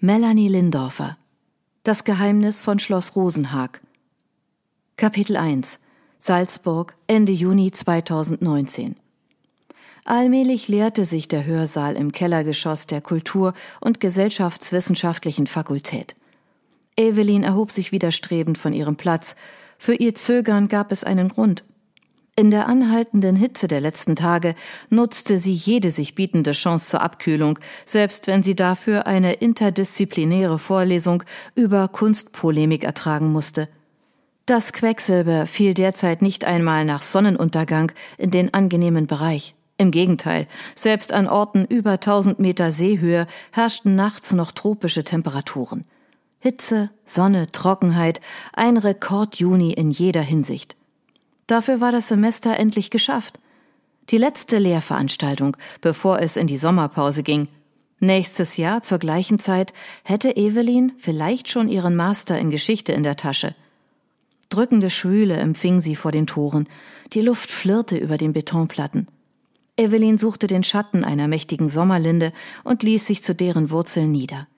Melanie Lindorfer Das Geheimnis von Schloss Rosenhag Kapitel 1 Salzburg Ende Juni 2019 Allmählich leerte sich der Hörsaal im Kellergeschoss der Kultur- und Gesellschaftswissenschaftlichen Fakultät. Evelyn erhob sich widerstrebend von ihrem Platz. Für ihr Zögern gab es einen Grund. In der anhaltenden Hitze der letzten Tage nutzte sie jede sich bietende Chance zur Abkühlung, selbst wenn sie dafür eine interdisziplinäre Vorlesung über Kunstpolemik ertragen musste. Das Quecksilber fiel derzeit nicht einmal nach Sonnenuntergang in den angenehmen Bereich. Im Gegenteil, selbst an Orten über 1000 Meter Seehöhe herrschten nachts noch tropische Temperaturen. Hitze, Sonne, Trockenheit, ein Rekord-Juni in jeder Hinsicht. Dafür war das Semester endlich geschafft. Die letzte Lehrveranstaltung, bevor es in die Sommerpause ging. Nächstes Jahr zur gleichen Zeit hätte Evelyn vielleicht schon ihren Master in Geschichte in der Tasche. Drückende Schwüle empfing sie vor den Toren. Die Luft flirrte über den Betonplatten. Evelyn suchte den Schatten einer mächtigen Sommerlinde und ließ sich zu deren Wurzeln nieder.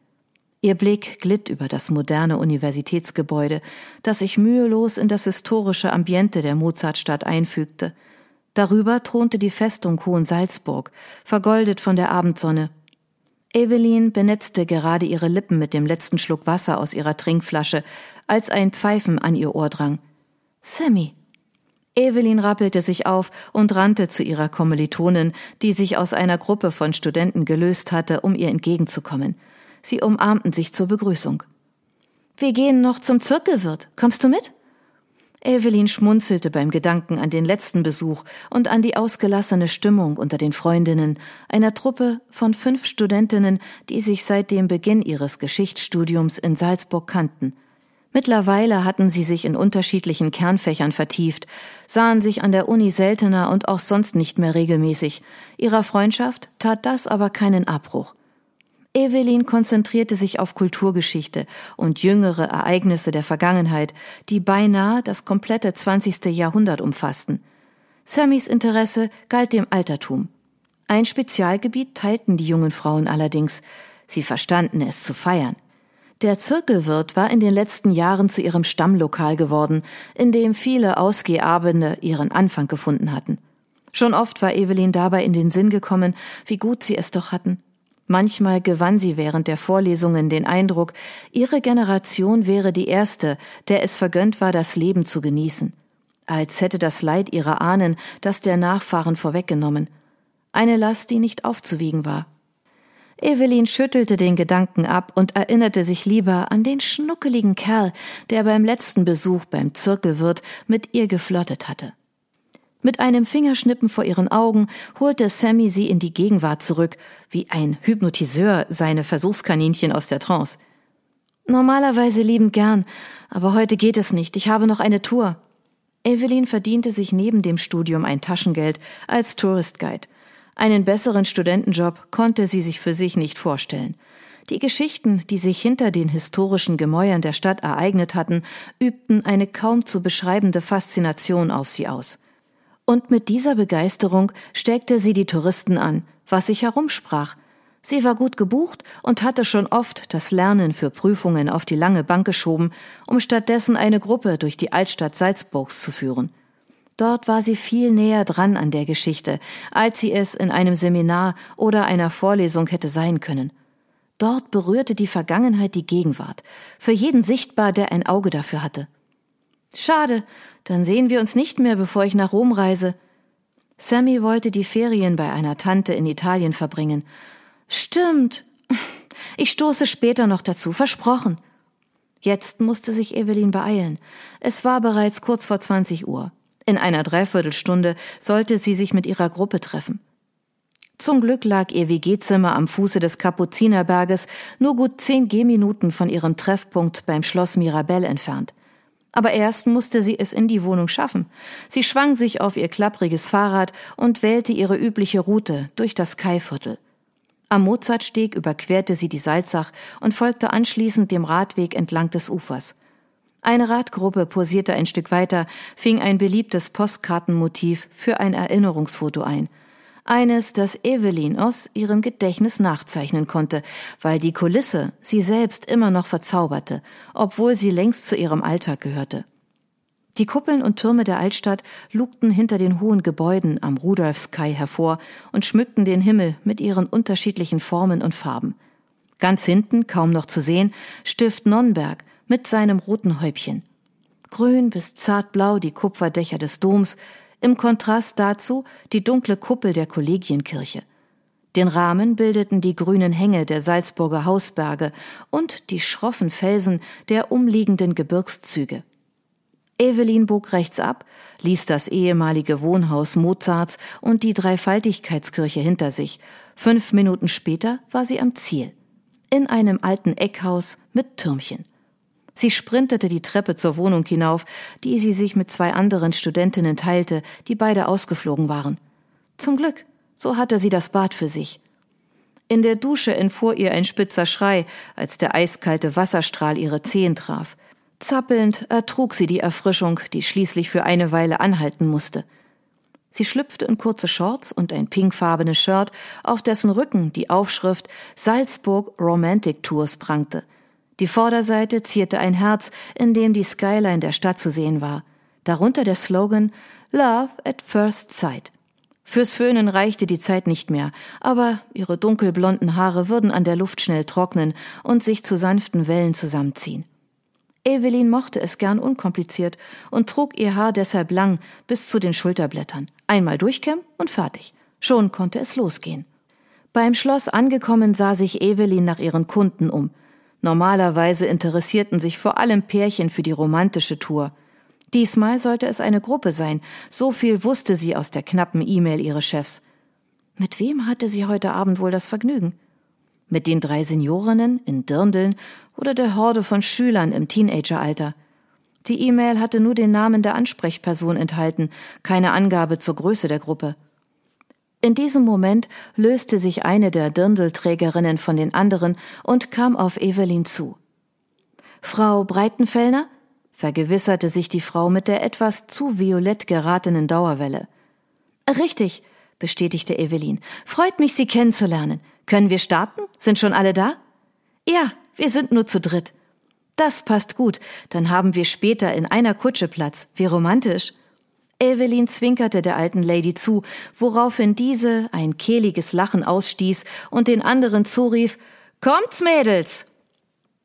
Ihr Blick glitt über das moderne Universitätsgebäude, das sich mühelos in das historische Ambiente der Mozartstadt einfügte. Darüber thronte die Festung Hohensalzburg, vergoldet von der Abendsonne. Evelyn benetzte gerade ihre Lippen mit dem letzten Schluck Wasser aus ihrer Trinkflasche, als ein Pfeifen an ihr Ohr drang. Sammy! Evelyn rappelte sich auf und rannte zu ihrer Kommilitonin, die sich aus einer Gruppe von Studenten gelöst hatte, um ihr entgegenzukommen. Sie umarmten sich zur Begrüßung. Wir gehen noch zum Zirkelwirt. Kommst du mit? Evelyn schmunzelte beim Gedanken an den letzten Besuch und an die ausgelassene Stimmung unter den Freundinnen, einer Truppe von fünf Studentinnen, die sich seit dem Beginn ihres Geschichtsstudiums in Salzburg kannten. Mittlerweile hatten sie sich in unterschiedlichen Kernfächern vertieft, sahen sich an der Uni seltener und auch sonst nicht mehr regelmäßig. Ihrer Freundschaft tat das aber keinen Abbruch. Evelyn konzentrierte sich auf Kulturgeschichte und jüngere Ereignisse der Vergangenheit, die beinahe das komplette 20. Jahrhundert umfassten. Sammys Interesse galt dem Altertum. Ein Spezialgebiet teilten die jungen Frauen allerdings. Sie verstanden es zu feiern. Der Zirkelwirt war in den letzten Jahren zu ihrem Stammlokal geworden, in dem viele Ausgehabende ihren Anfang gefunden hatten. Schon oft war Evelyn dabei in den Sinn gekommen, wie gut sie es doch hatten. Manchmal gewann sie während der Vorlesungen den Eindruck, ihre Generation wäre die erste, der es vergönnt war, das Leben zu genießen. Als hätte das Leid ihrer Ahnen das der Nachfahren vorweggenommen. Eine Last, die nicht aufzuwiegen war. Evelyn schüttelte den Gedanken ab und erinnerte sich lieber an den schnuckeligen Kerl, der beim letzten Besuch beim Zirkelwirt mit ihr geflirtet hatte. Mit einem Fingerschnippen vor ihren Augen holte Sammy sie in die Gegenwart zurück, wie ein Hypnotiseur seine Versuchskaninchen aus der Trance. Normalerweise liebend gern, aber heute geht es nicht. Ich habe noch eine Tour. Evelyn verdiente sich neben dem Studium ein Taschengeld als Tourist Guide. Einen besseren Studentenjob konnte sie sich für sich nicht vorstellen. Die Geschichten, die sich hinter den historischen Gemäuern der Stadt ereignet hatten, übten eine kaum zu beschreibende Faszination auf sie aus. Und mit dieser Begeisterung steckte sie die Touristen an, was sich herumsprach. Sie war gut gebucht und hatte schon oft das Lernen für Prüfungen auf die lange Bank geschoben, um stattdessen eine Gruppe durch die Altstadt Salzburgs zu führen. Dort war sie viel näher dran an der Geschichte, als sie es in einem Seminar oder einer Vorlesung hätte sein können. Dort berührte die Vergangenheit die Gegenwart, für jeden sichtbar, der ein Auge dafür hatte. Schade, dann sehen wir uns nicht mehr, bevor ich nach Rom reise. Sammy wollte die Ferien bei einer Tante in Italien verbringen. Stimmt. Ich stoße später noch dazu, versprochen. Jetzt musste sich Evelyn beeilen. Es war bereits kurz vor 20 Uhr. In einer Dreiviertelstunde sollte sie sich mit ihrer Gruppe treffen. Zum Glück lag ihr WG-Zimmer am Fuße des Kapuzinerberges nur gut zehn Gehminuten von ihrem Treffpunkt beim Schloss Mirabell entfernt. Aber erst musste sie es in die Wohnung schaffen. Sie schwang sich auf ihr klappriges Fahrrad und wählte ihre übliche Route durch das Kaiviertel. Am Mozartsteg überquerte sie die Salzach und folgte anschließend dem Radweg entlang des Ufers. Eine Radgruppe posierte ein Stück weiter, fing ein beliebtes Postkartenmotiv für ein Erinnerungsfoto ein. Eines, das Evelyn aus ihrem Gedächtnis nachzeichnen konnte, weil die Kulisse sie selbst immer noch verzauberte, obwohl sie längst zu ihrem Alltag gehörte. Die Kuppeln und Türme der Altstadt lugten hinter den hohen Gebäuden am Rudolfskai hervor und schmückten den Himmel mit ihren unterschiedlichen Formen und Farben. Ganz hinten, kaum noch zu sehen, Stift Nonnberg mit seinem roten Häubchen. Grün bis zartblau die Kupferdächer des Doms, im Kontrast dazu die dunkle Kuppel der Kollegienkirche. Den Rahmen bildeten die grünen Hänge der Salzburger Hausberge und die schroffen Felsen der umliegenden Gebirgszüge. Evelyn bog rechts ab, ließ das ehemalige Wohnhaus Mozarts und die Dreifaltigkeitskirche hinter sich. Fünf Minuten später war sie am Ziel. In einem alten Eckhaus mit Türmchen. Sie sprintete die Treppe zur Wohnung hinauf, die sie sich mit zwei anderen Studentinnen teilte, die beide ausgeflogen waren. Zum Glück, so hatte sie das Bad für sich. In der Dusche entfuhr ihr ein spitzer Schrei, als der eiskalte Wasserstrahl ihre Zehen traf. Zappelnd ertrug sie die Erfrischung, die schließlich für eine Weile anhalten musste. Sie schlüpfte in kurze Shorts und ein pinkfarbenes Shirt, auf dessen Rücken die Aufschrift Salzburg Romantic Tours prangte. Die Vorderseite zierte ein Herz, in dem die Skyline der Stadt zu sehen war. Darunter der Slogan Love at First Sight. Fürs Föhnen reichte die Zeit nicht mehr, aber ihre dunkelblonden Haare würden an der Luft schnell trocknen und sich zu sanften Wellen zusammenziehen. Evelyn mochte es gern unkompliziert und trug ihr Haar deshalb lang bis zu den Schulterblättern. Einmal durchkämmen und fertig. Schon konnte es losgehen. Beim Schloss angekommen sah sich Evelyn nach ihren Kunden um. Normalerweise interessierten sich vor allem Pärchen für die romantische Tour. Diesmal sollte es eine Gruppe sein, so viel wusste sie aus der knappen E-Mail ihres Chefs. Mit wem hatte sie heute Abend wohl das Vergnügen? Mit den drei Seniorinnen in Dirndeln oder der Horde von Schülern im Teenageralter. Die E-Mail hatte nur den Namen der Ansprechperson enthalten, keine Angabe zur Größe der Gruppe. In diesem Moment löste sich eine der Dirndelträgerinnen von den anderen und kam auf Evelyn zu. Frau Breitenfellner? vergewisserte sich die Frau mit der etwas zu violett geratenen Dauerwelle. Richtig, bestätigte Evelyn. Freut mich, Sie kennenzulernen. Können wir starten? Sind schon alle da? Ja, wir sind nur zu dritt. Das passt gut, dann haben wir später in einer Kutsche Platz. Wie romantisch. Evelyn zwinkerte der alten Lady zu, woraufhin diese ein kehliges Lachen ausstieß und den anderen zurief Kommt's, Mädels.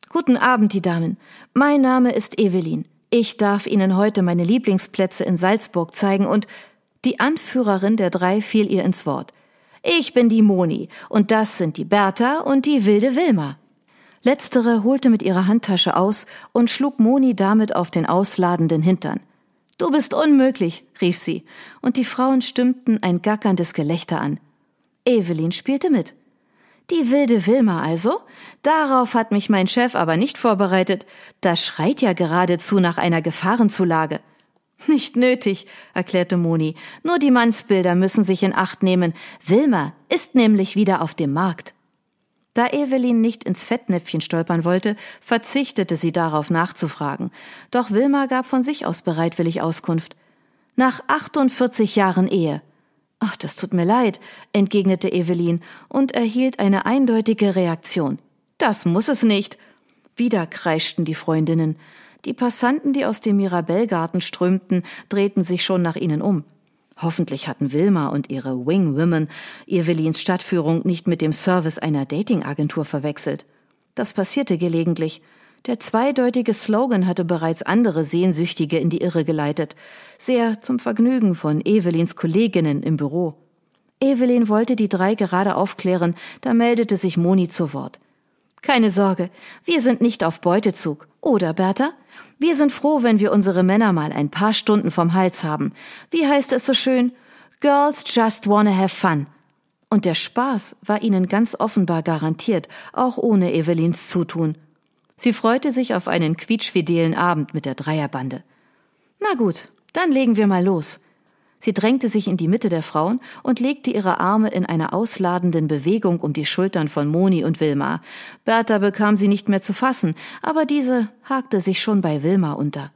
Guten Abend, die Damen. Mein Name ist Evelyn. Ich darf Ihnen heute meine Lieblingsplätze in Salzburg zeigen und die Anführerin der drei fiel ihr ins Wort. Ich bin die Moni und das sind die Bertha und die wilde Wilma. Letztere holte mit ihrer Handtasche aus und schlug Moni damit auf den ausladenden Hintern. Du bist unmöglich, rief sie, und die Frauen stimmten ein gackerndes Gelächter an. Evelyn spielte mit. Die wilde Wilma also? Darauf hat mich mein Chef aber nicht vorbereitet. Das schreit ja geradezu nach einer Gefahrenzulage. Nicht nötig, erklärte Moni. Nur die Mannsbilder müssen sich in Acht nehmen. Wilma ist nämlich wieder auf dem Markt. Da Evelyn nicht ins Fettnäpfchen stolpern wollte, verzichtete sie darauf nachzufragen. Doch Wilma gab von sich aus bereitwillig Auskunft. Nach 48 Jahren Ehe. Ach, das tut mir leid, entgegnete Evelyn und erhielt eine eindeutige Reaktion. Das muss es nicht. Wieder kreischten die Freundinnen. Die Passanten, die aus dem Mirabellgarten strömten, drehten sich schon nach ihnen um. Hoffentlich hatten Wilma und ihre Wing Women Evelins Stadtführung nicht mit dem Service einer Datingagentur verwechselt. Das passierte gelegentlich. Der zweideutige Slogan hatte bereits andere Sehnsüchtige in die Irre geleitet, sehr zum Vergnügen von Evelins Kolleginnen im Büro. Evelyn wollte die drei gerade aufklären, da meldete sich Moni zu Wort. Keine Sorge, wir sind nicht auf Beutezug, oder Bertha? Wir sind froh, wenn wir unsere Männer mal ein paar Stunden vom Hals haben. Wie heißt es so schön? Girls just wanna have fun. Und der Spaß war ihnen ganz offenbar garantiert, auch ohne Evelyns Zutun. Sie freute sich auf einen quietschfidelen Abend mit der Dreierbande. Na gut, dann legen wir mal los. Sie drängte sich in die Mitte der Frauen und legte ihre Arme in einer ausladenden Bewegung um die Schultern von Moni und Wilma. Bertha bekam sie nicht mehr zu fassen, aber diese hakte sich schon bei Wilma unter.